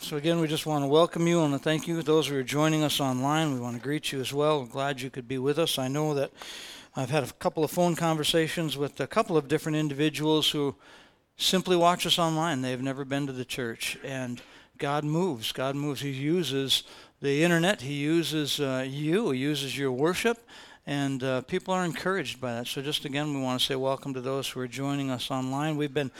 So, again, we just want to welcome you and thank you. Those who are joining us online, we want to greet you as well. We're glad you could be with us. I know that I've had a couple of phone conversations with a couple of different individuals who simply watch us online. They've never been to the church. And God moves. God moves. He uses the internet, He uses uh, you, He uses your worship and uh, people are encouraged by that. So, just again, we want to say welcome to those who are joining us online. We've been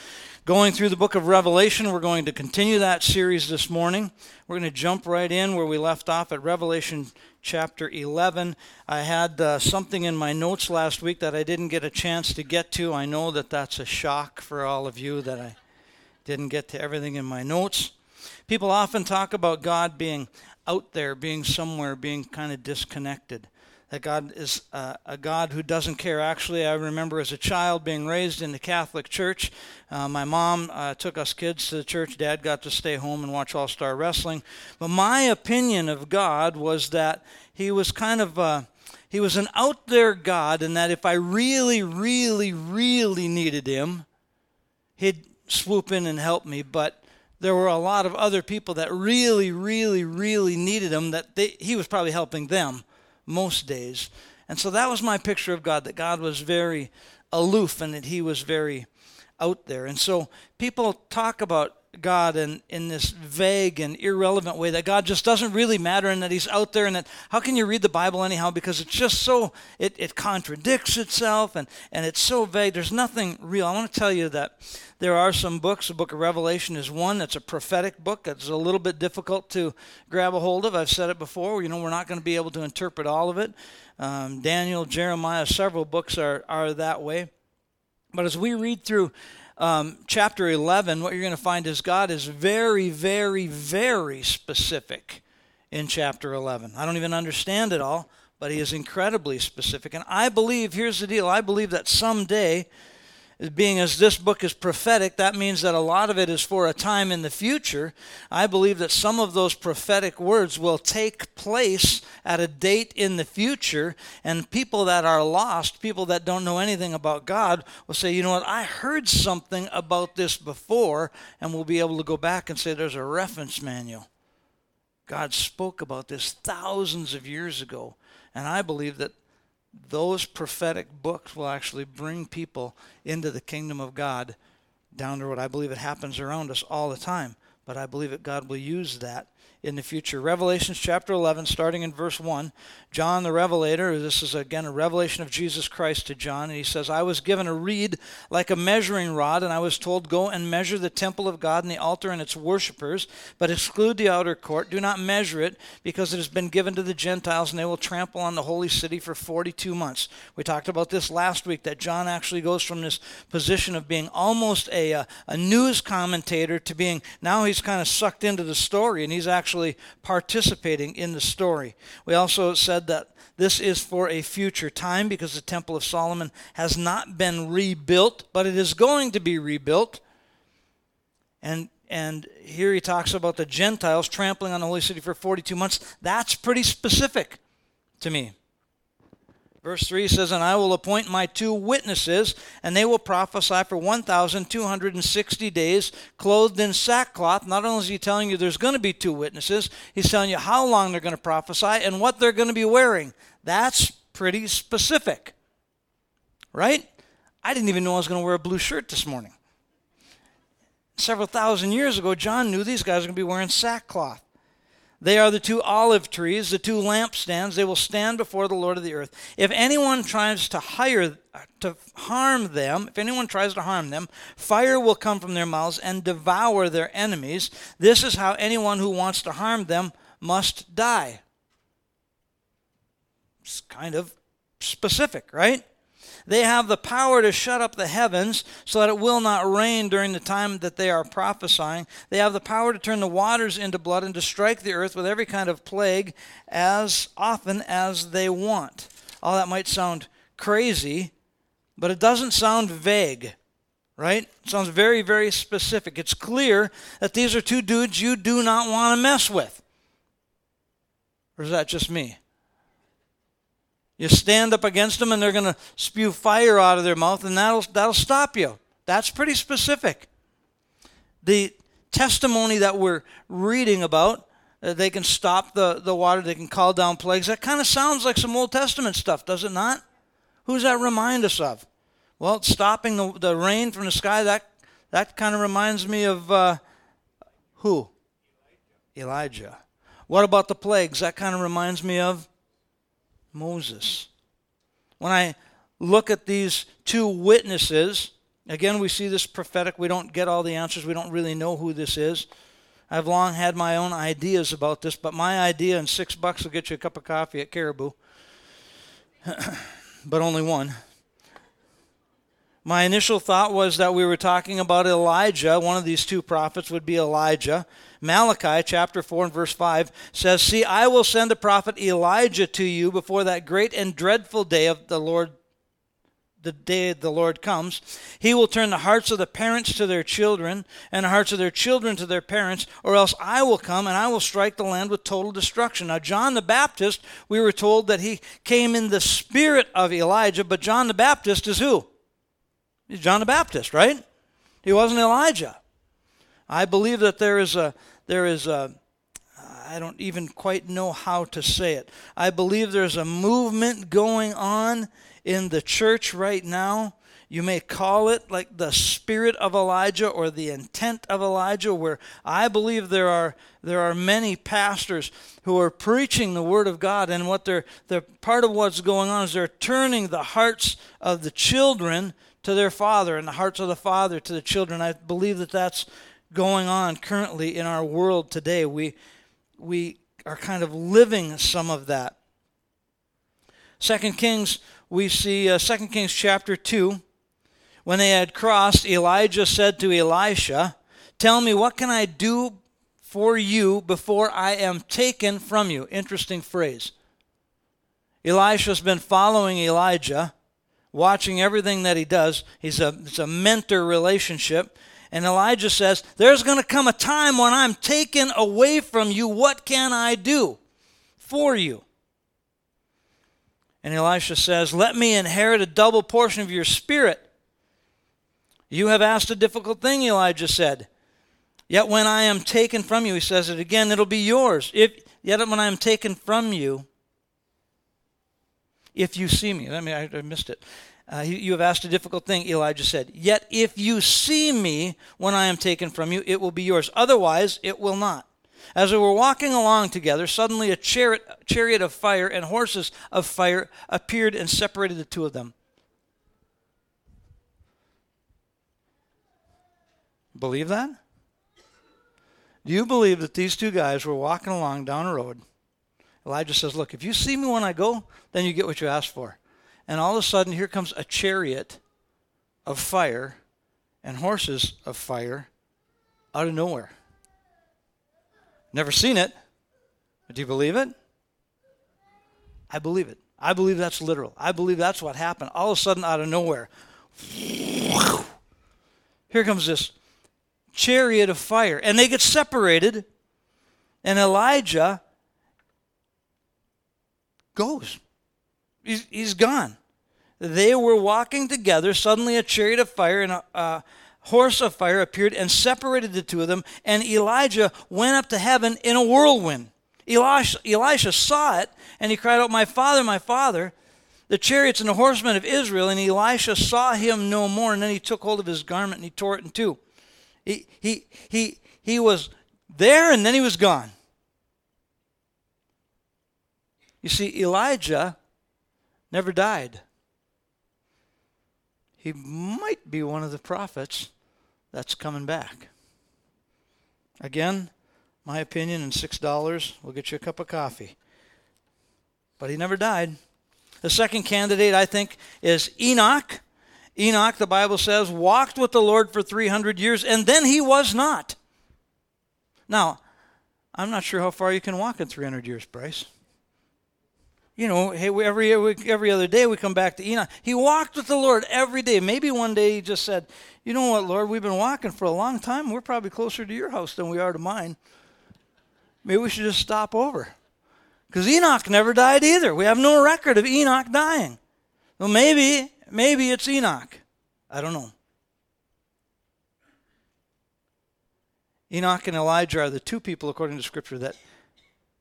going through the book of Revelation. We're going to continue that series this morning. We're going to jump right in where we left off at Revelation chapter 11. I had uh, something in my notes last week that I didn't get a chance to get to. I know that that's a shock for all of you that I didn't get to everything in my notes. People often talk about God being out there, being somewhere, being kind of disconnected that God is uh, a God who doesn't care. Actually, I remember as a child being raised in the Catholic Church. Uh, my mom uh, took us kids to the church. Dad got to stay home and watch All Star Wrestling. But my opinion of God was that he was kind of uh, he was an out there God, and that if I really, really, really needed him, he'd swoop in and help me. But there were a lot of other people that really, really, really needed him. That they, he was probably helping them most days. And so that was my picture of God, that God was very aloof and that he was very out there. And so people talk about God in, in this vague and irrelevant way that God just doesn't really matter and that He's out there and that how can you read the Bible anyhow because it's just so it, it contradicts itself and, and it's so vague. There's nothing real. I want to tell you that there are some books. The book of Revelation is one that's a prophetic book that's a little bit difficult to grab a hold of. I've said it before. You know, we're not going to be able to interpret all of it. Um, Daniel, Jeremiah, several books are, are that way. But as we read through um, chapter 11, what you're going to find is God is very, very, very specific in chapter 11. I don't even understand it all, but He is incredibly specific. And I believe, here's the deal I believe that someday being as this book is prophetic, that means that a lot of it is for a time in the future. I believe that some of those prophetic words will take place at a date in the future, and people that are lost, people that don't know anything about God, will say, you know what, I heard something about this before, and we'll be able to go back and say there's a reference manual. God spoke about this thousands of years ago, and I believe that those prophetic books will actually bring people into the kingdom of God down to what I believe it happens around us all the time. But I believe that God will use that in the future. Revelations chapter 11, starting in verse 1. John the Revelator, this is again a revelation of Jesus Christ to John, and he says, I was given a reed like a measuring rod, and I was told, Go and measure the temple of God and the altar and its worshippers, but exclude the outer court. Do not measure it, because it has been given to the Gentiles, and they will trample on the holy city for 42 months. We talked about this last week, that John actually goes from this position of being almost a, a, a news commentator to being, now he's kind of sucked into the story, and he's actually actually participating in the story. We also said that this is for a future time because the Temple of Solomon has not been rebuilt, but it is going to be rebuilt. And and here he talks about the Gentiles trampling on the holy city for 42 months. That's pretty specific to me. Verse 3 says, And I will appoint my two witnesses, and they will prophesy for 1,260 days, clothed in sackcloth. Not only is he telling you there's going to be two witnesses, he's telling you how long they're going to prophesy and what they're going to be wearing. That's pretty specific. Right? I didn't even know I was going to wear a blue shirt this morning. Several thousand years ago, John knew these guys were going to be wearing sackcloth. They are the two olive trees, the two lampstands. They will stand before the Lord of the earth. If anyone tries to hire to harm them, if anyone tries to harm them, fire will come from their mouths and devour their enemies. This is how anyone who wants to harm them must die. It's kind of specific, right? They have the power to shut up the heavens so that it will not rain during the time that they are prophesying. They have the power to turn the waters into blood and to strike the earth with every kind of plague as often as they want. All that might sound crazy, but it doesn't sound vague, right? It sounds very, very specific. It's clear that these are two dudes you do not want to mess with. Or is that just me? You stand up against them and they're going to spew fire out of their mouth and that'll, that'll stop you. That's pretty specific. The testimony that we're reading about, uh, they can stop the, the water, they can call down plagues. That kind of sounds like some Old Testament stuff, does it not? Who does that remind us of? Well, stopping the, the rain from the sky, that, that kind of reminds me of uh, who? Elijah. What about the plagues? That kind of reminds me of Moses. When I look at these two witnesses, again, we see this prophetic. We don't get all the answers. We don't really know who this is. I've long had my own ideas about this, but my idea and six bucks will get you a cup of coffee at Caribou, but only one. My initial thought was that we were talking about Elijah. One of these two prophets would be Elijah. Malachi chapter 4 and verse 5 says, See, I will send a prophet Elijah to you before that great and dreadful day of the Lord the day the Lord comes. He will turn the hearts of the parents to their children, and the hearts of their children to their parents, or else I will come and I will strike the land with total destruction. Now, John the Baptist, we were told that he came in the spirit of Elijah, but John the Baptist is who? He's John the Baptist, right? He wasn't Elijah. I believe that there is a there is a I don't even quite know how to say it. I believe there's a movement going on in the church right now. You may call it like the spirit of Elijah or the intent of Elijah, where I believe there are there are many pastors who are preaching the word of God, and what they're, they're part of what's going on is they're turning the hearts of the children to their father and the hearts of the father to the children. I believe that that's going on currently in our world today. We we are kind of living some of that. Second Kings we see uh, 2 Kings chapter 2. When they had crossed, Elijah said to Elisha, Tell me, what can I do for you before I am taken from you? Interesting phrase. Elisha's been following Elijah, watching everything that he does. He's a, it's a mentor relationship. And Elijah says, There's going to come a time when I'm taken away from you. What can I do for you? And Elisha says, Let me inherit a double portion of your spirit. You have asked a difficult thing, Elijah said. Yet when I am taken from you, he says it again, it'll be yours. If, yet when I am taken from you, if you see me. I mean, I, I missed it. Uh, you, have asked a difficult thing, Elijah said. Yet if you see me when I am taken from you, it will be yours. Otherwise, it will not. As they were walking along together, suddenly a chariot, chariot of fire and horses of fire appeared and separated the two of them. Believe that? Do you believe that these two guys were walking along down a road? Elijah says, Look, if you see me when I go, then you get what you asked for. And all of a sudden, here comes a chariot of fire and horses of fire out of nowhere. Never seen it. Do you believe it? I believe it. I believe that's literal. I believe that's what happened. All of a sudden, out of nowhere, here comes this chariot of fire. And they get separated, and Elijah goes. He's, he's gone. They were walking together. Suddenly, a chariot of fire and a, a horse of fire appeared and separated the two of them, and Elijah went up to heaven in a whirlwind. Elisha, Elisha saw it, and he cried out, My father, my father, the chariots and the horsemen of Israel. And Elisha saw him no more, and then he took hold of his garment and he tore it in two. He, he, he, he was there, and then he was gone. You see, Elijah never died. He might be one of the prophets that's coming back. Again, my opinion, and $6 will get you a cup of coffee. But he never died. The second candidate, I think, is Enoch. Enoch, the Bible says, walked with the Lord for 300 years, and then he was not. Now, I'm not sure how far you can walk in 300 years, Bryce you know, hey, every every other day we come back to Enoch. He walked with the Lord every day. Maybe one day he just said, "You know what, Lord? We've been walking for a long time. We're probably closer to your house than we are to mine. Maybe we should just stop over." Because Enoch never died either. We have no record of Enoch dying. Well, maybe maybe it's Enoch. I don't know. Enoch and Elijah are the two people, according to Scripture, that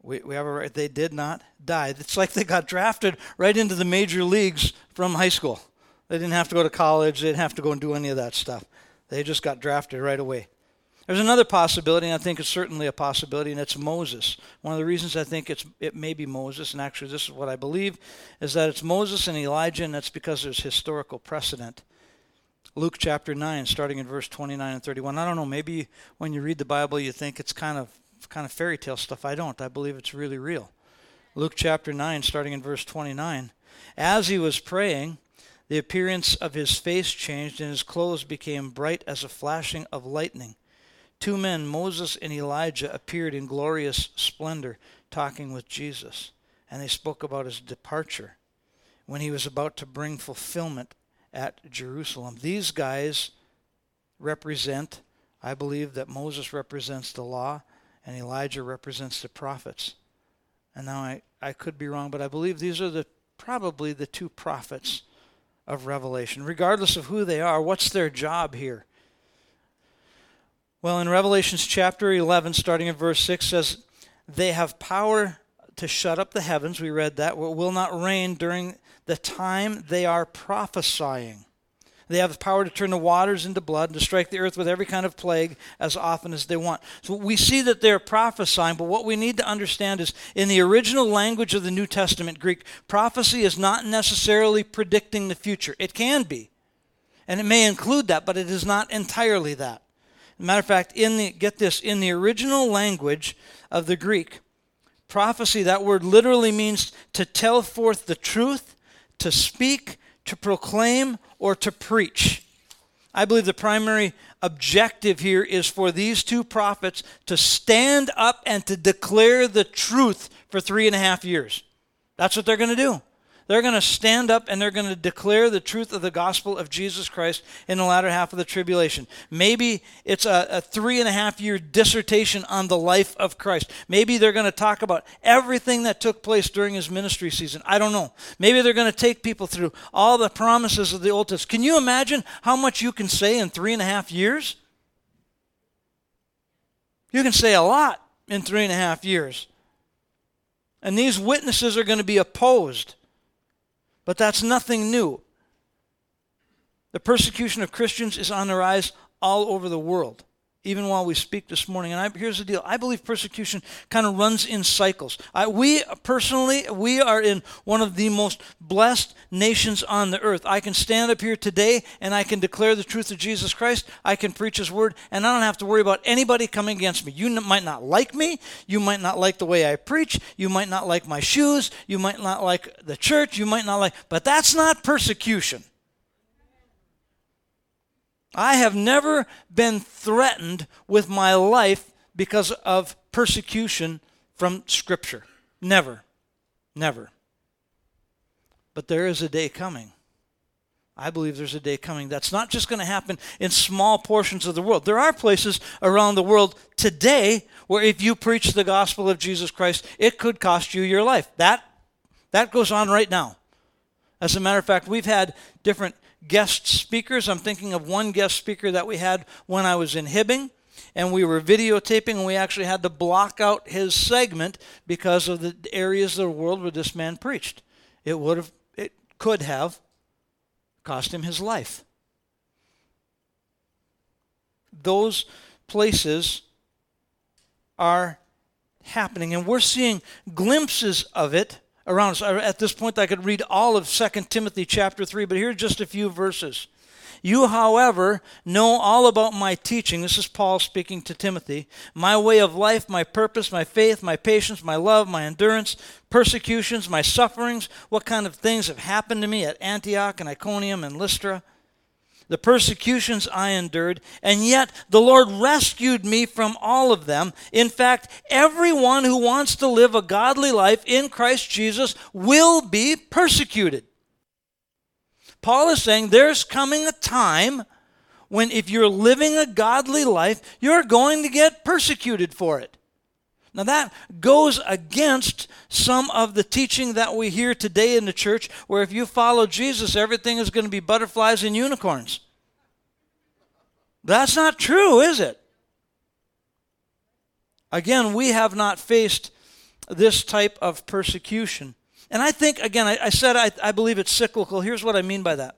we, we have a right. They did not die. It's like they got drafted right into the major leagues from high school. They didn't have to go to college. They didn't have to go and do any of that stuff. They just got drafted right away. There's another possibility, and I think it's certainly a possibility, and it's Moses. One of the reasons I think it's it may be Moses, and actually this is what I believe, is that it's Moses and Elijah, and that's because there's historical precedent. Luke chapter 9, starting in verse 29 and 31. I don't know, maybe when you read the Bible you think it's kind of kind of fairy tale stuff. I don't. I believe it's really real. Luke chapter 9, starting in verse 29. As he was praying, the appearance of his face changed, and his clothes became bright as a flashing of lightning. Two men, Moses and Elijah, appeared in glorious splendor, talking with Jesus, and they spoke about his departure when he was about to bring fulfillment at Jerusalem. These guys represent, I believe that Moses represents the law and Elijah represents the prophets. And now I, I could be wrong, but I believe these are the probably the two prophets of Revelation. Regardless of who they are, what's their job here? Well, in Revelations chapter 11, starting at verse 6, says, They have power to shut up the heavens. We read that. Will not rain during the time they are prophesying. They have the power to turn the waters into blood and to strike the earth with every kind of plague as often as they want. So we see that they're prophesying, but what we need to understand is in the original language of the New Testament Greek, prophecy is not necessarily predicting the future. It can be, and it may include that, but it is not entirely that. Matter of fact, in the get this, in the original language of the Greek, prophecy, that word literally means to tell forth the truth, to speak, to proclaim, or to preach. I believe the primary objective here is for these two prophets to stand up and to declare the truth for three and a half years. That's what they're going to do. They're going to stand up and they're going to declare the truth of the gospel of Jesus Christ in the latter half of the tribulation. Maybe it's a, a three and a half year dissertation on the life of Christ. Maybe they're going to talk about everything that took place during his ministry season. I don't know. Maybe they're going to take people through all the promises of the Old Testament. Can you imagine how much you can say in three and a half years? You can say a lot in three and a half years. And these witnesses are going to be opposed. But that's nothing new. The persecution of Christians is on the rise all over the world, even while we speak this morning. And I, here's the deal I believe persecution kind of runs in cycles. I, we personally, we are in one of the most blessed nations on the earth. I can stand up here today and I can declare the truth of Jesus Christ. I can preach His word, and I don't have to worry about anybody coming against me. You might not like me. You might not like the way I preach. You might not like my shoes. You might not like the church. You might not like, but that's not persecution. I have never been threatened with my life because of persecution from Scripture. Never. Never. But there is a day coming. I believe there's a day coming that's not just going to happen in small portions of the world. There are places around the world today where if you preach the gospel of Jesus Christ, it could cost you your life. That that goes on right now. As a matter of fact, we've had different guest speakers. I'm thinking of one guest speaker that we had when I was in Hibbing and we were videotaping and we actually had to block out his segment because of the areas of the world where this man preached. It would have it could have cost him his life. Those places are happening, and we're seeing glimpses of it around us. Uh, at this point, I could read all of 2 Timothy chapter 3, but here are just a few verses. You, however, know all about my teaching. This is Paul speaking to Timothy. My way of life, my purpose, my faith, my patience, my love, my endurance, persecutions, my sufferings, what kind of things have happened to me at Antioch and Iconium and Lystra the persecutions I endured, and yet the Lord rescued me from all of them. In fact, everyone who wants to live a godly life in Christ Jesus will be persecuted. Paul is saying there's coming a time when, if you're living a godly life, you're going to get persecuted for it. Now, that goes against some of the teaching that we hear today in the church, where if you follow Jesus, everything is going to be butterflies and unicorns. That's not true, is it? Again, we have not faced this type of persecution. And I think, again, I, I said I, I believe it's cyclical. Here's what I mean by that.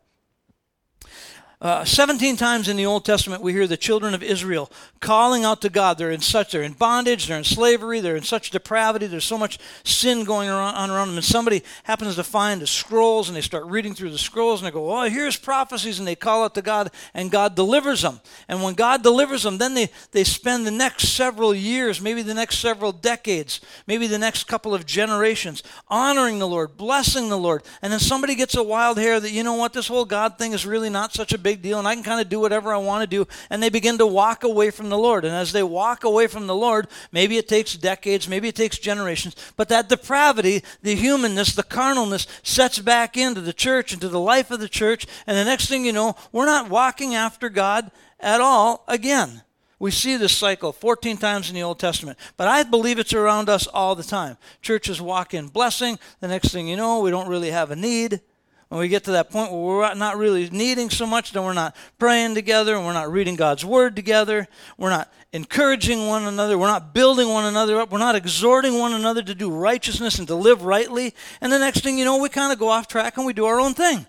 Uh, 17 times in the Old Testament, we hear the children of Israel calling out to God. They're in such, they're in bondage, they're in slavery, they're in such depravity, there's so much sin going around, on around them. And somebody happens to find the scrolls and they start reading through the scrolls and they go, Oh, here's prophecies. And they call out to God and God delivers them. And when God delivers them, then they, they spend the next several years, maybe the next several decades, maybe the next couple of generations, honoring the Lord, blessing the Lord. And then somebody gets a wild hair that, you know what, this whole God thing is really not such a big big deal and I can kind of do whatever I want to do. And they begin to walk away from the Lord. And as they walk away from the Lord, maybe it takes decades, maybe it takes generations, but that depravity, the humanness, the carnalness sets back into the church, into the life of the church. And the next thing you know, we're not walking after God at all again. We see this cycle 14 times in the Old Testament, but I believe it's around us all the time. Churches walk in blessing. The next thing you know, we don't really have a need when we get to that point where we're not really needing so much, then we're not praying together, and we're not reading God's Word together, we're not encouraging one another, we're not building one another up, we're not exhorting one another to do righteousness and to live rightly. And the next thing you know, we kind of go off track and we do our own thing.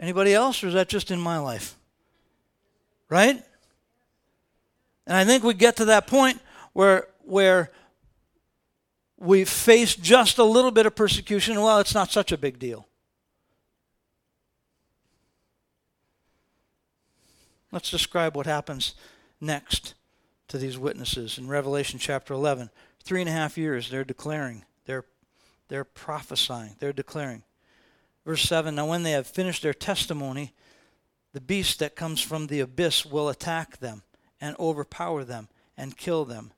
Anybody else, or is that just in my life? Right? And I think we get to that point where where we face just a little bit of persecution, well, it's not such a big deal. Let's describe what happens next to these witnesses in Revelation chapter 11. Three and a half years, they're declaring, they're, they're prophesying, they're declaring. Verse 7 Now, when they have finished their testimony, the beast that comes from the abyss will attack them and overpower them and kill them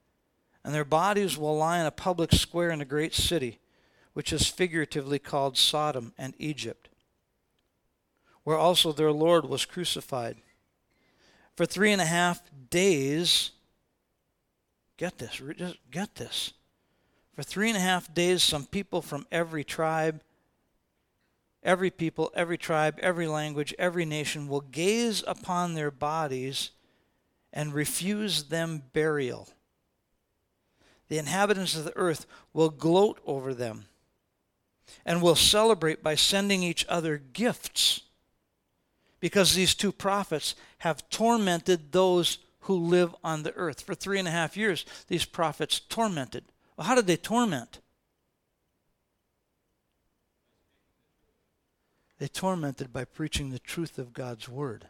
and their bodies will lie in a public square in a great city, which is figuratively called Sodom and Egypt, where also their Lord was crucified. For three and a half days, get this, just get this. For three and a half days, some people from every tribe, every people, every tribe, every language, every nation will gaze upon their bodies and refuse them burial the inhabitants of the earth will gloat over them and will celebrate by sending each other gifts because these two prophets have tormented those who live on the earth. For three and a half years, these prophets tormented. Well, how did they torment? They tormented by preaching the truth of God's word.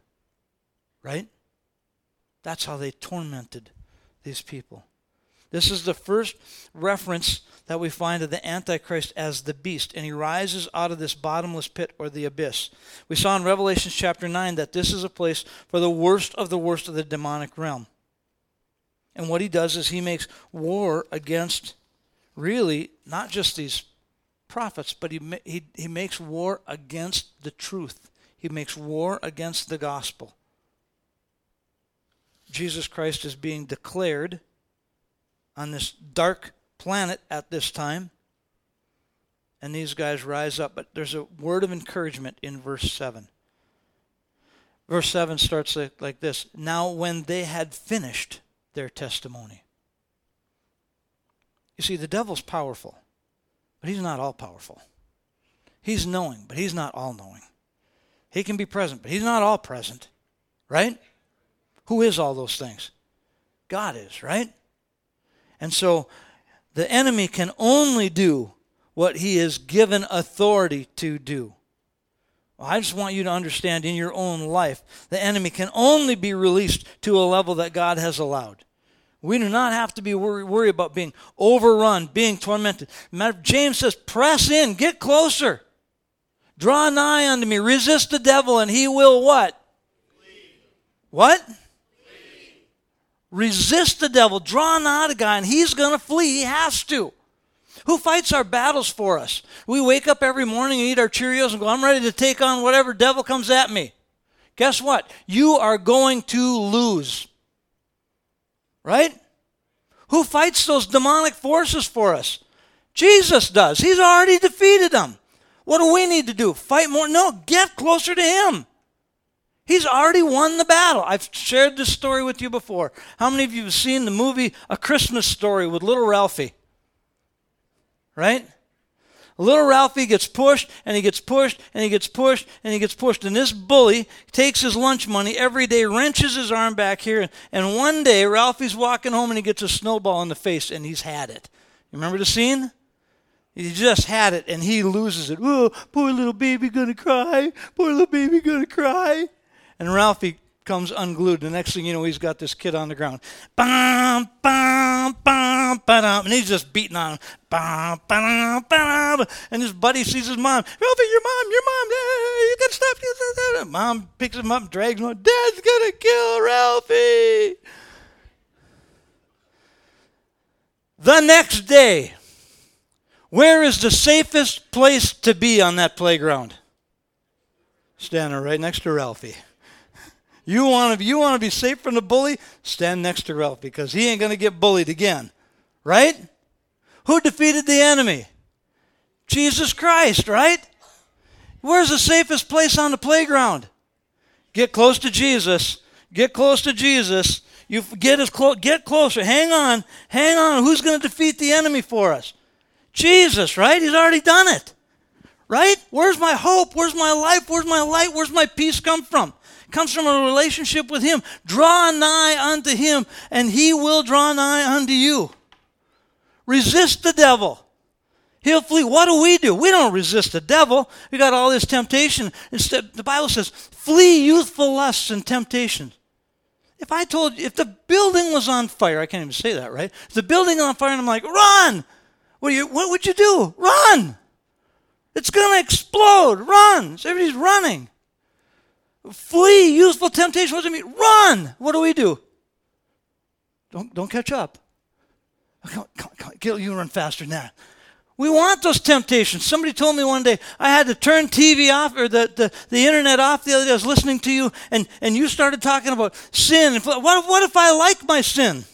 Right? That's how they tormented these people. This is the first reference that we find of the Antichrist as the beast, and he rises out of this bottomless pit or the abyss. We saw in Revelation chapter 9 that this is a place for the worst of the worst of the demonic realm. And what he does is he makes war against really not just these prophets, but he, he, he makes war against the truth. He makes war against the gospel. Jesus Christ is being declared on this dark planet at this time. And these guys rise up. But there's a word of encouragement in verse 7. Verse 7 starts like, like this Now, when they had finished their testimony. You see, the devil's powerful, but he's not all powerful. He's knowing, but he's not all knowing. He can be present, but he's not all present, right? Who is all those things? God is, right? And so the enemy can only do what he is given authority to do. Well, I just want you to understand in your own life, the enemy can only be released to a level that God has allowed. We do not have to be worried worry about being overrun, being tormented. James says, press in, get closer. Draw nigh unto me, resist the devil, and he will what? What? Resist the devil, draw nigh to God, and he's going to flee. He has to. Who fights our battles for us? We wake up every morning and eat our Cheerios and go, I'm ready to take on whatever devil comes at me. Guess what? You are going to lose. Right? Who fights those demonic forces for us? Jesus does. He's already defeated them. What do we need to do? Fight more? No, get closer to Him. He's already won the battle. I've shared this story with you before. How many of you have seen the movie A Christmas Story with little Ralphie? Right? Little Ralphie gets pushed and he gets pushed and he gets pushed and he gets pushed. And this bully takes his lunch money every day, wrenches his arm back here. And one day, Ralphie's walking home and he gets a snowball in the face and he's had it. You remember the scene? He just had it and he loses it. Oh, poor little baby gonna cry. Poor little baby gonna cry. And Ralphie comes unglued. The next thing you know, he's got this kid on the ground. Bam, bam, bam, bam, and he's just beating on him. Bam, bam, bam, and his buddy sees his mom. Ralphie, your mom, your mom, Yeah, you gotta stop. Mom picks him up and drags him. Dad's gonna kill Ralphie. The next day, where is the safest place to be on that playground? Standing right next to Ralphie. You want to you want to be safe from the bully? Stand next to Ralph because he ain't going to get bullied again. Right? Who defeated the enemy? Jesus Christ, right? Where's the safest place on the playground? Get close to Jesus. Get close to Jesus. You get as close get closer. Hang on. Hang on. Who's going to defeat the enemy for us? Jesus, right? He's already done it. Right? Where's my hope? Where's my life? Where's my light? Where's my peace come from? Comes from a relationship with Him. Draw nigh unto Him, and He will draw nigh unto you. Resist the devil. He'll flee. What do we do? We don't resist the devil. We got all this temptation. Instead, the Bible says, flee youthful lusts and temptations. If I told you, if the building was on fire, I can't even say that, right? If the building on fire, and I'm like, run! What, you, what would you do? Run! It's going to explode. Run! Everybody's running. Flee youthful temptation. What does it mean? Run. What do we do? Don't, don't catch up. Come, come, come, you run faster than that. We want those temptations. Somebody told me one day I had to turn TV off or the, the, the internet off the other day. I was listening to you and, and you started talking about sin. What, what if I like my sin?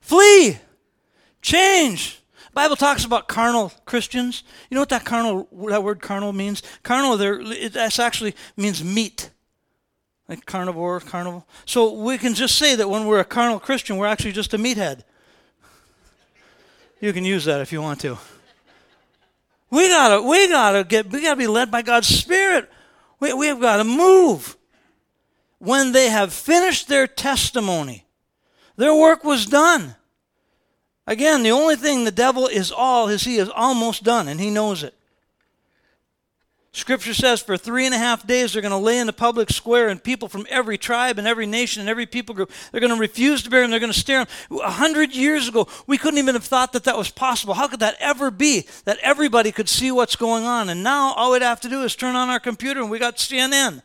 Flee. Change. Bible talks about carnal Christians. You know what that carnal that word carnal means? Carnal there it actually means meat. Like carnivore, carnival. So we can just say that when we're a carnal Christian, we're actually just a meathead. You can use that if you want to. We gotta, we gotta get, we gotta be led by God's Spirit. We, we have got to move. When they have finished their testimony, their work was done. Again, the only thing the devil is all is he is almost done, and he knows it. Scripture says for three and a half days they're going to lay in the public square, and people from every tribe and every nation and every people group they're going to refuse to bear and they're going to stare. him. A hundred years ago, we couldn't even have thought that that was possible. How could that ever be? That everybody could see what's going on, and now all we'd have to do is turn on our computer and we got CNN,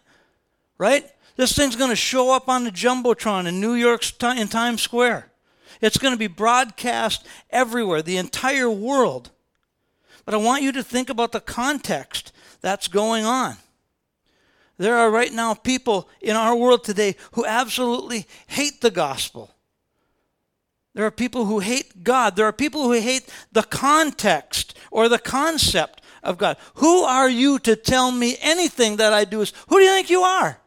right? This thing's going to show up on the jumbotron in New York in Times Square. It's going to be broadcast everywhere, the entire world. But I want you to think about the context that's going on. There are right now people in our world today who absolutely hate the gospel. There are people who hate God. There are people who hate the context or the concept of God. Who are you to tell me anything that I do is who do you think you are?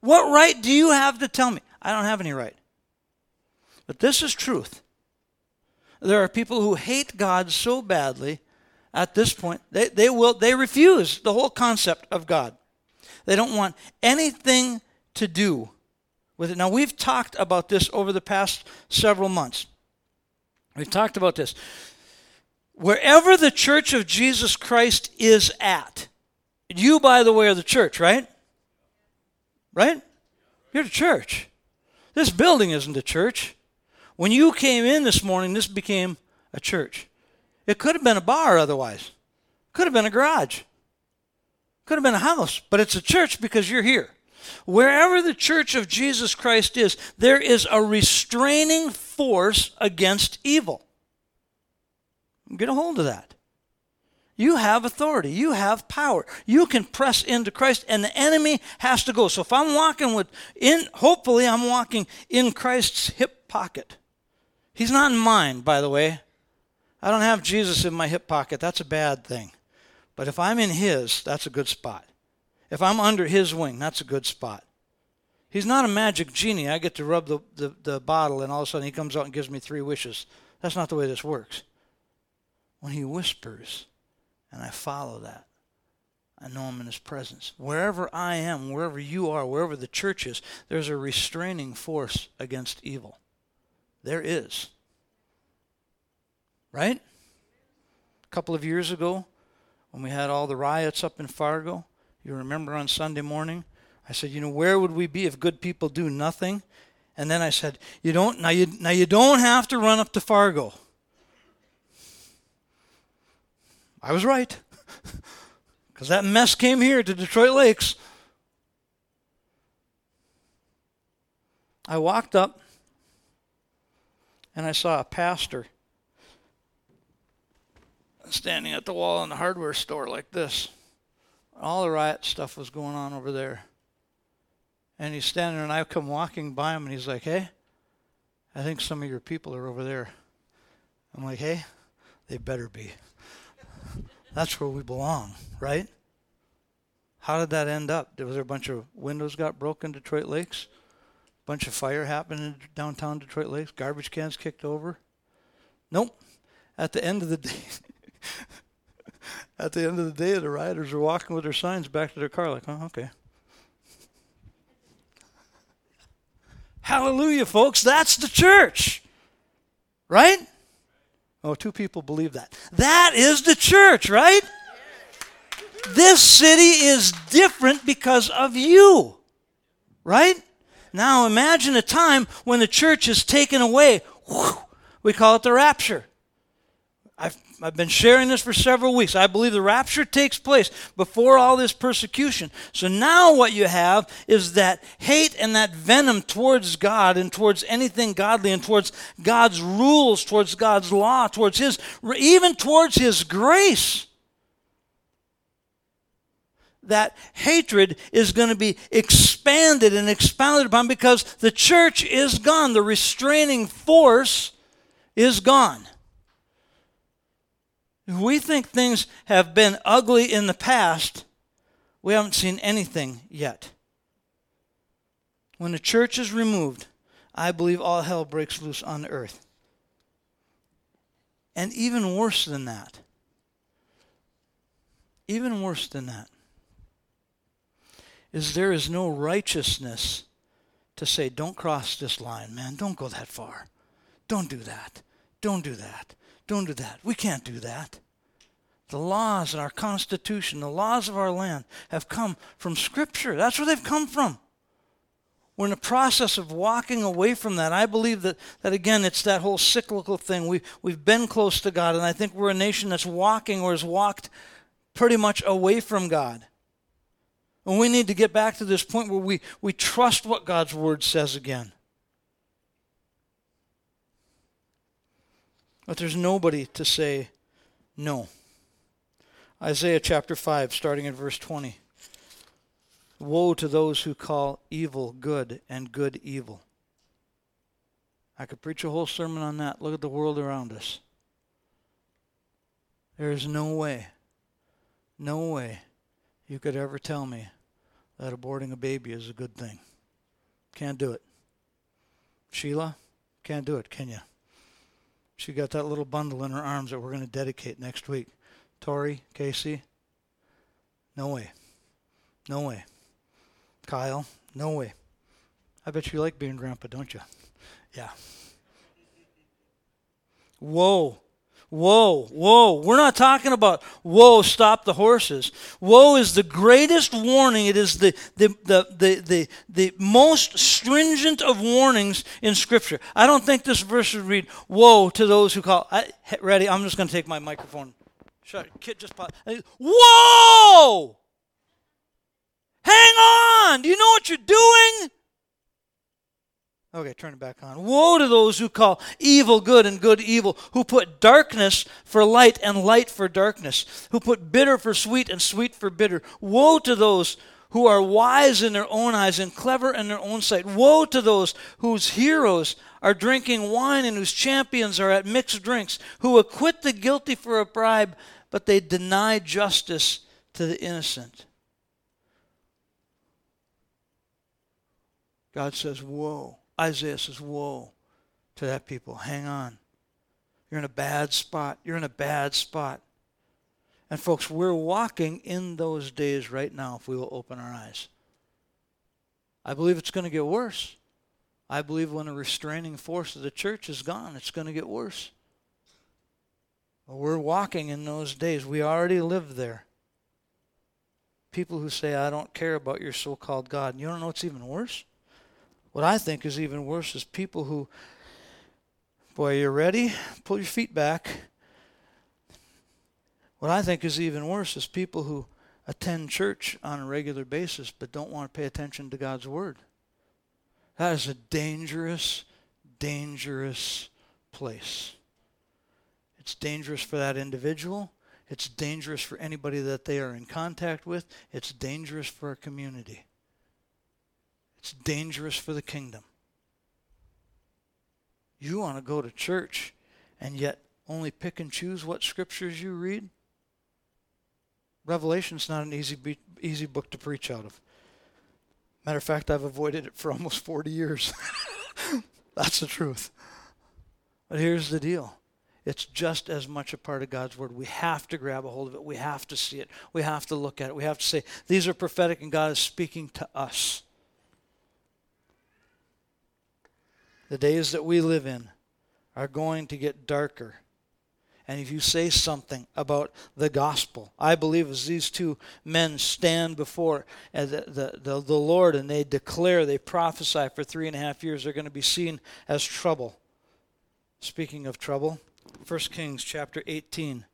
What right do you have to tell me? I don't have any right. But this is truth. There are people who hate God so badly at this point, they, they will they refuse the whole concept of God. They don't want anything to do with it. Now we've talked about this over the past several months. We've talked about this. Wherever the church of Jesus Christ is at, you, by the way, are the church, right? Right? You're the church. This building isn't a church. When you came in this morning, this became a church. It could have been a bar otherwise. Could have been a garage. Could have been a house, but it's a church because you're here. Wherever the church of Jesus Christ is, there is a restraining force against evil. Get a hold of that. You have authority. You have power. You can press into Christ, and the enemy has to go. So if I'm walking with, in, hopefully I'm walking in Christ's hip pocket. He's not in mine, by the way. I don't have Jesus in my hip pocket. That's a bad thing. But if I'm in his, that's a good spot. If I'm under his wing, that's a good spot. He's not a magic genie. I get to rub the, the, the, bottle and all of a sudden he comes out and gives me three wishes. That's not the way this works. When he whispers and I follow that, I know I'm in his presence. Wherever I am, wherever you are, wherever the church is, there's a restraining force against evil. There is. Right? A couple of years ago, when we had all the riots up in Fargo, you remember on Sunday morning? I said, you know, where would we be if good people do nothing? And then I said, you don't now you now you don't have to run up to Fargo. I was right. Because that mess came here to Detroit Lakes. I walked up and I saw a pastor standing at the wall in the hardware store like this. All the riot stuff was going on over there. And he's standing and I come walking by him, and he's like, Hey, I think some of your people are over there. I'm like, Hey, they better be. That's where we belong, right? How did that end up? Was there a bunch of windows got broken Detroit Lakes? Bunch of fire happened in downtown Detroit Lakes? Garbage cans kicked over? Nope. At the end of the day, at the end of the day, the rioters are walking with their signs back to their car, like, oh, okay. Hallelujah, folks. That's the church. Right? Oh, two people believe that. That is the church, right? This city is different because of you. Right? Now imagine a time when the church is taken away. We call it the rapture. I've, I've been sharing this for several weeks. I believe the rapture takes place before all this persecution. So now what you have is that hate and that venom towards God and towards anything godly and towards God's rules, towards God's law, towards His, even towards His grace. That hatred is going to be expanded and expounded upon because the church is gone. The restraining force is gone. If we think things have been ugly in the past, we haven't seen anything yet. When the church is removed, I believe all hell breaks loose on earth. And even worse than that, even worse than that, is there is no righteousness to say, don't cross this line, man. Don't go that far. Don't do that. Don't do that. Don't do that. We can't do that. The laws in our Constitution, the laws of our land have come from Scripture. That's where they've come from. We're in the process of walking away from that. I believe that, that again, it's that whole cyclical thing. We, we've been close to God, and I think we're a nation that's walking or has walked pretty much away from God. And we need to get back to this point where we, we trust what God's Word says again. But there's nobody to say no. Isaiah chapter 5, starting in verse 20. Woe to those who call evil good and good evil. I could preach a whole sermon on that. Look at the world around us. There is no way, no way you could ever tell me that aborting a baby is a good thing. Can't do it. Sheila, can't do it, can you? She got that little bundle in her arms that we're going to dedicate next week. Tori, Casey, no way. No way. Kyle, no way. I bet you like being grandpa, don't you? Yeah. Whoa. Whoa, whoa. We're not talking about, whoa, stop the horses. Whoa is the greatest warning. It is the, the, the, the, the, the most stringent of warnings in Scripture. I don't think this verse would read, woe to those who call. I, ready? I'm just going to take my microphone. Shut Kid just pop. Whoa! Hang on! Do you know what you're doing? Okay, turn it back on. Woe to those who call evil good and good evil, who put darkness for light and light for darkness, who put bitter for sweet and sweet for bitter. Woe to those who are wise in their own eyes and clever in their own sight. Woe to those whose heroes are drinking wine and whose champions are at mixed drinks, who acquit the guilty for a bribe, but they deny justice to the innocent. God says, Whoa. Isaiah says, Woe to that people. Hang on. You're in a bad spot. You're in a bad spot. And folks, we're walking in those days right now if we will open our eyes. I believe it's going to get worse. I believe when a restraining force of the church is gone, it's going to get worse. We're walking in those days. We already live there. People who say, I don't care about your so called God. You don't know what's even worse? What I think is even worse is people who, boy, you're ready? Pull your feet back. What I think is even worse is people who attend church on a regular basis but don't want to pay attention to God's Word. That is a dangerous, dangerous place. It's dangerous for that individual. It's dangerous for anybody that they are in contact with. It's dangerous for a community. It's dangerous for the kingdom. You want to go to church and yet only pick and choose what scriptures you read? Revelation's not an easy easy book to preach out of. Matter of fact, I've avoided it for almost 40 years. That's the truth. But here's the deal. It's just as much a part of God's word. We have to grab a hold of it. We have to see it. We have to look at it. We have to say, these are prophetic and God is speaking to us. The days that we live in are going to get darker and if you say something about the gospel, I believe as these two men stand before uh, the, the, the, the Lord and they declare, they prophesy for three and a half years, they're going to be seen as trouble. Speaking of trouble, 1 Kings chapter 18.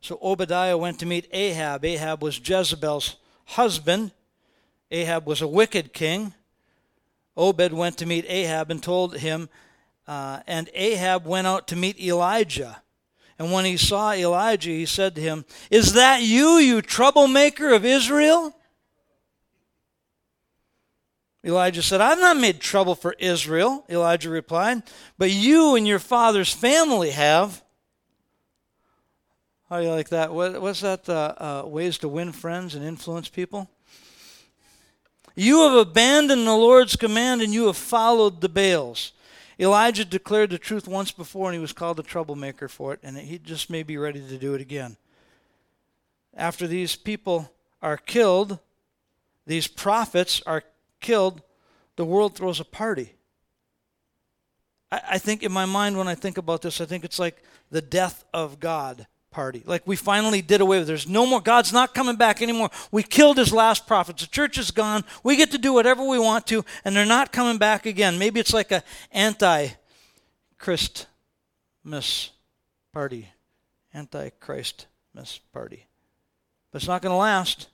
So Obadiah went to meet Ahab. Ahab was Jezebel's husband. Ahab was a wicked king. Obed went to meet Ahab and told him, uh, and Ahab went out to meet Elijah. And when he saw Elijah, he said to him, Is that you, you troublemaker of Israel? Elijah said, I've not made trouble for Israel, Elijah replied, but you and your father's family have. How do you like that? What, what's that? Uh, uh, ways to win friends and influence people? You have abandoned the Lord's command and you have followed the Baals. Elijah declared the truth once before and he was called a troublemaker for it, and he just may be ready to do it again. After these people are killed, these prophets are killed, the world throws a party. I, I think in my mind, when I think about this, I think it's like the death of God party. Like we finally did away with. There's no more. God's not coming back anymore. We killed his last prophets. The church is gone. We get to do whatever we want to, and they're not coming back again. Maybe it's like a anti-Christ miss party, anti-Christ miss party. But it's not going to last.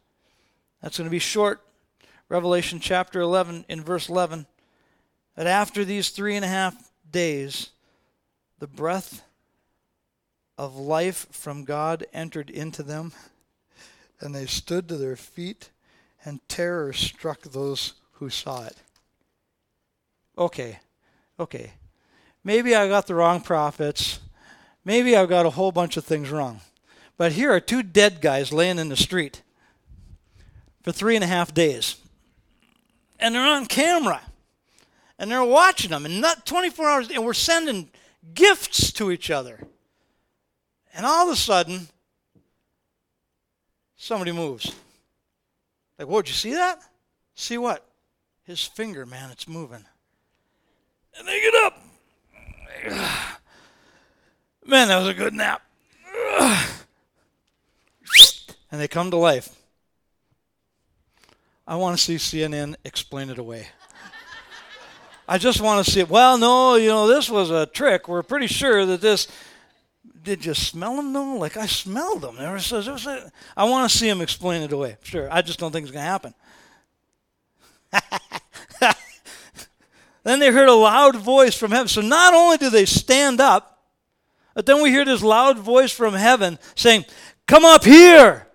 That's going to be short. Revelation chapter 11 in verse 11. That after these three and a half days, the breath of life from God entered into them, and they stood to their feet, and terror struck those who saw it. Okay, okay. Maybe I got the wrong prophets. Maybe I've got a whole bunch of things wrong. But here are two dead guys laying in the street for three and a half days. And they're on camera. And they're watching them. And not 24 hours. And we're sending gifts to each other. And all of a sudden, somebody moves. Like, whoa, did you see that? See what? His finger, man, it's moving. And they get up. Man, that was a good nap. And they come to life. I want to see CNN explain it away. I just want to see it. Well, no, you know, this was a trick. We're pretty sure that this did you smell them though? Like I smelled them. There was, there was a, I want to see him explain it away. Sure, I just don't think it's going to happen. then they heard a loud voice from heaven. So not only do they stand up, but then we hear this loud voice from heaven saying, Come up here.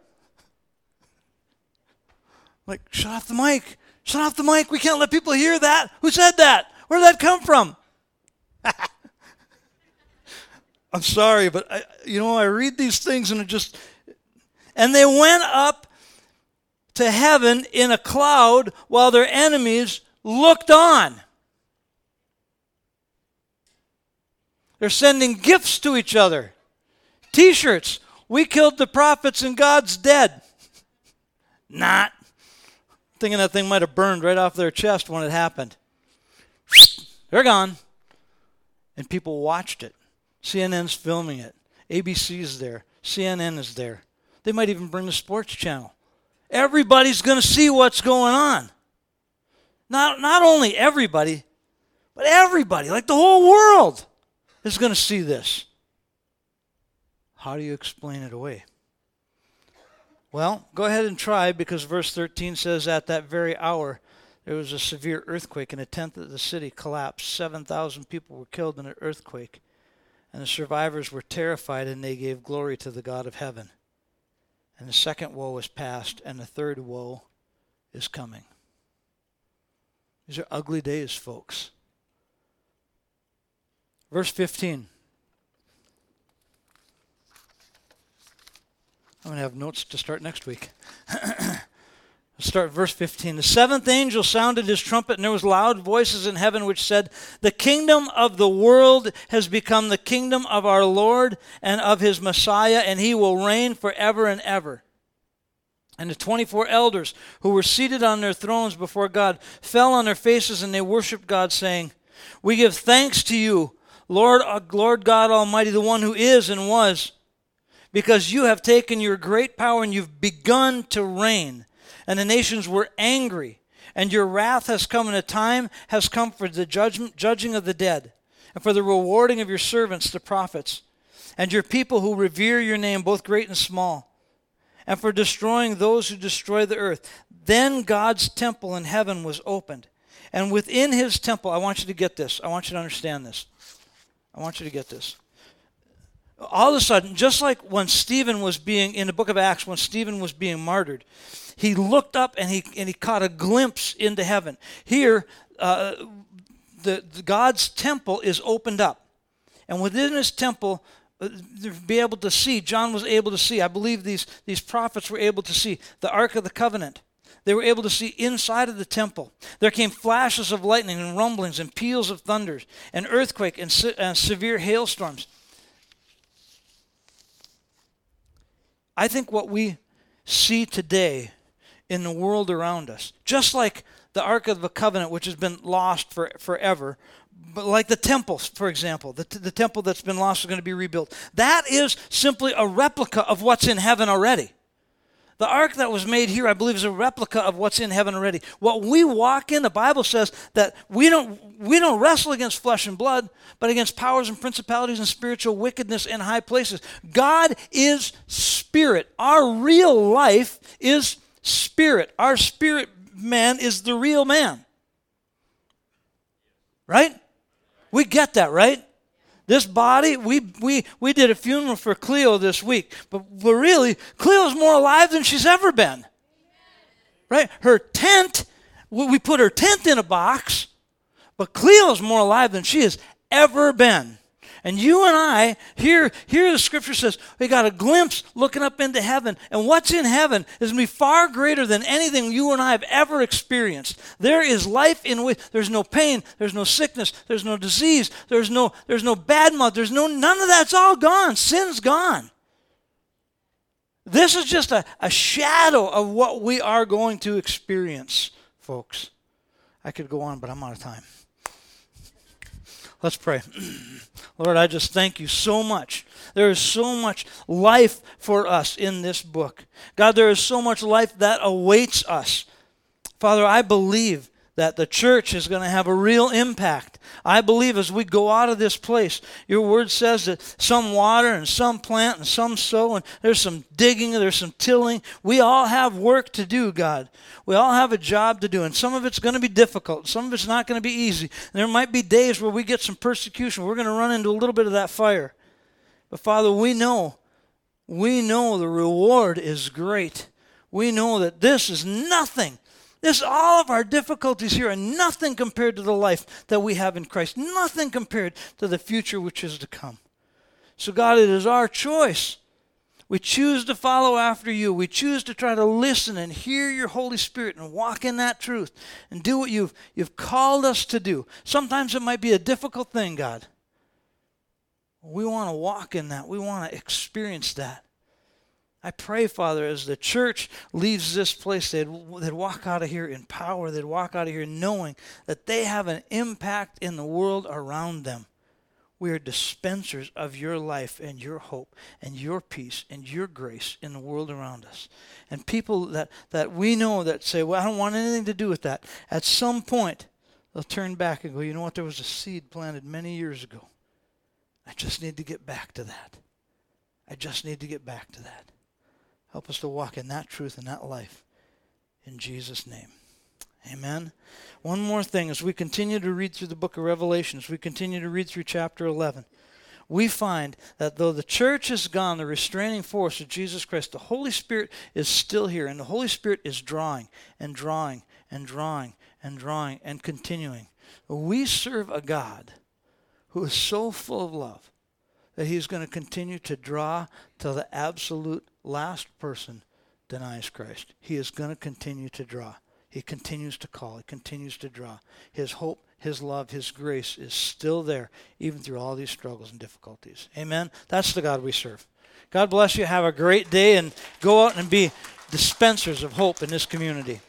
Like, shut off the mic. Shut off the mic. We can't let people hear that. Who said that? Where did that come from? I'm sorry, but I, you know, I read these things and it just. And they went up to heaven in a cloud while their enemies looked on. They're sending gifts to each other. T shirts. We killed the prophets and God's dead. Not. Thinking that thing might have burned right off their chest when it happened. They're gone. And people watched it. CNN's filming it. ABC's there. CNN is there. They might even bring the sports channel. Everybody's going to see what's going on. Not, not only everybody, but everybody, like the whole world, is going to see this. How do you explain it away? Well, go ahead and try because verse 13 says, At that very hour, there was a severe earthquake, and a tenth of the city collapsed. 7,000 people were killed in an earthquake, and the survivors were terrified, and they gave glory to the God of heaven. And the second woe is past, and the third woe is coming. These are ugly days, folks. Verse 15. I'm going to have notes to start next week. start verse 15. The seventh angel sounded his trumpet, and there was loud voices in heaven which said, The kingdom of the world has become the kingdom of our Lord and of his Messiah, and he will reign forever and ever. And the 24 elders who were seated on their thrones before God fell on their faces and they worshiped God, saying, We give thanks to you, Lord, uh, Lord God Almighty, the one who is and was, because you have taken your great power and you've begun to reign. And the nations were angry, and your wrath has come, and a time has come for the judgment, judging of the dead, and for the rewarding of your servants, the prophets, and your people who revere your name, both great and small and for destroying those who destroy the earth. Then God's temple in heaven was opened. And within his temple, I want you to get this. I want you to understand this. I want you to get this. All of a sudden, just like when Stephen was being, in the book of Acts, when Stephen was being martyred, he looked up and he, and he caught a glimpse into heaven. Here, uh, the, the God's temple is opened up. And within his temple, uh, be able to see. John was able to see. I believe these, these prophets were able to see the Ark of the Covenant. They were able to see inside of the temple. There came flashes of lightning and rumblings and peals of thunders, and earthquake and se- uh, severe hailstorms. I think what we see today in the world around us, just like the Ark of the Covenant, which has been lost for, forever, but like the temple, for example, the, the temple that's been lost is going to be rebuilt. That is simply a replica of what's in heaven already. The ark that was made here, I believe, is a replica of what's in heaven already. What we walk in, the Bible says that we don't we don't wrestle against flesh and blood, but against powers and principalities and spiritual wickedness in high places. God is spirit. Our real life is spirit. Our spirit man is the real man. Right? We get that, right? This body, we, we, we did a funeral for Cleo this week, but, really, Cleo's more alive than she's ever been. Right? Her tent, we put her tent in a box, but Cleo's more alive than she has ever been. And you and I, here, here the scripture says, we got a glimpse looking up into heaven. And what's in heaven is going to be far greater than anything you and I have ever experienced. There is life in which there's no pain, there's no sickness, there's no disease, there's no, there's no bad mouth, there's no, none of that's all gone. Sin's gone. This is just a, a shadow of what we are going to experience, folks. I could go on, but I'm out of time. Let's pray. Lord, I just thank you so much. There is so much life for us in this book. God, there is so much life that awaits us. Father, I believe that the church is going to have a real impact. I believe as we go out of this place, your word says that some water and some plant and some sow, and there's some digging, there's some tilling. We all have work to do, God. We all have a job to do, and some of it's going to be difficult, some of it's not going to be easy. And there might be days where we get some persecution. We're going to run into a little bit of that fire. But Father, we know, we know the reward is great. We know that this is nothing this, all of our difficulties here are nothing compared to the life that we have in Christ, nothing compared to the future which is to come. So, God, it is our choice. We choose to follow after you. We choose to try to listen and hear your Holy Spirit and walk in that truth and do what you've, you've called us to do. Sometimes it might be a difficult thing, God. We want to walk in that. We want to experience that. I pray, Father, as the church leaves this place, they'd, they'd walk out of here in power. They'd walk out of here knowing that they have an impact in the world around them. We are dispensers of your life and your hope and your peace and your grace in the world around us. And people that, that we know that say, Well, I don't want anything to do with that, at some point, they'll turn back and go, You know what? There was a seed planted many years ago. I just need to get back to that. I just need to get back to that. Help us to walk in that truth and that life. In Jesus' name. Amen. One more thing as we continue to read through the book of Revelation, as we continue to read through chapter 11, we find that though the church is gone, the restraining force of Jesus Christ, the Holy Spirit is still here, and the Holy Spirit is drawing and drawing and drawing and drawing and continuing. We serve a God who is so full of love that he's going to continue to draw till the absolute last person denies Christ. He is going to continue to draw. He continues to call. He continues to draw. His hope, His love, His grace is still there, even through all these struggles and difficulties. Amen. That's the God we serve. God bless you. Have a great day and go out and be dispensers of hope in this community.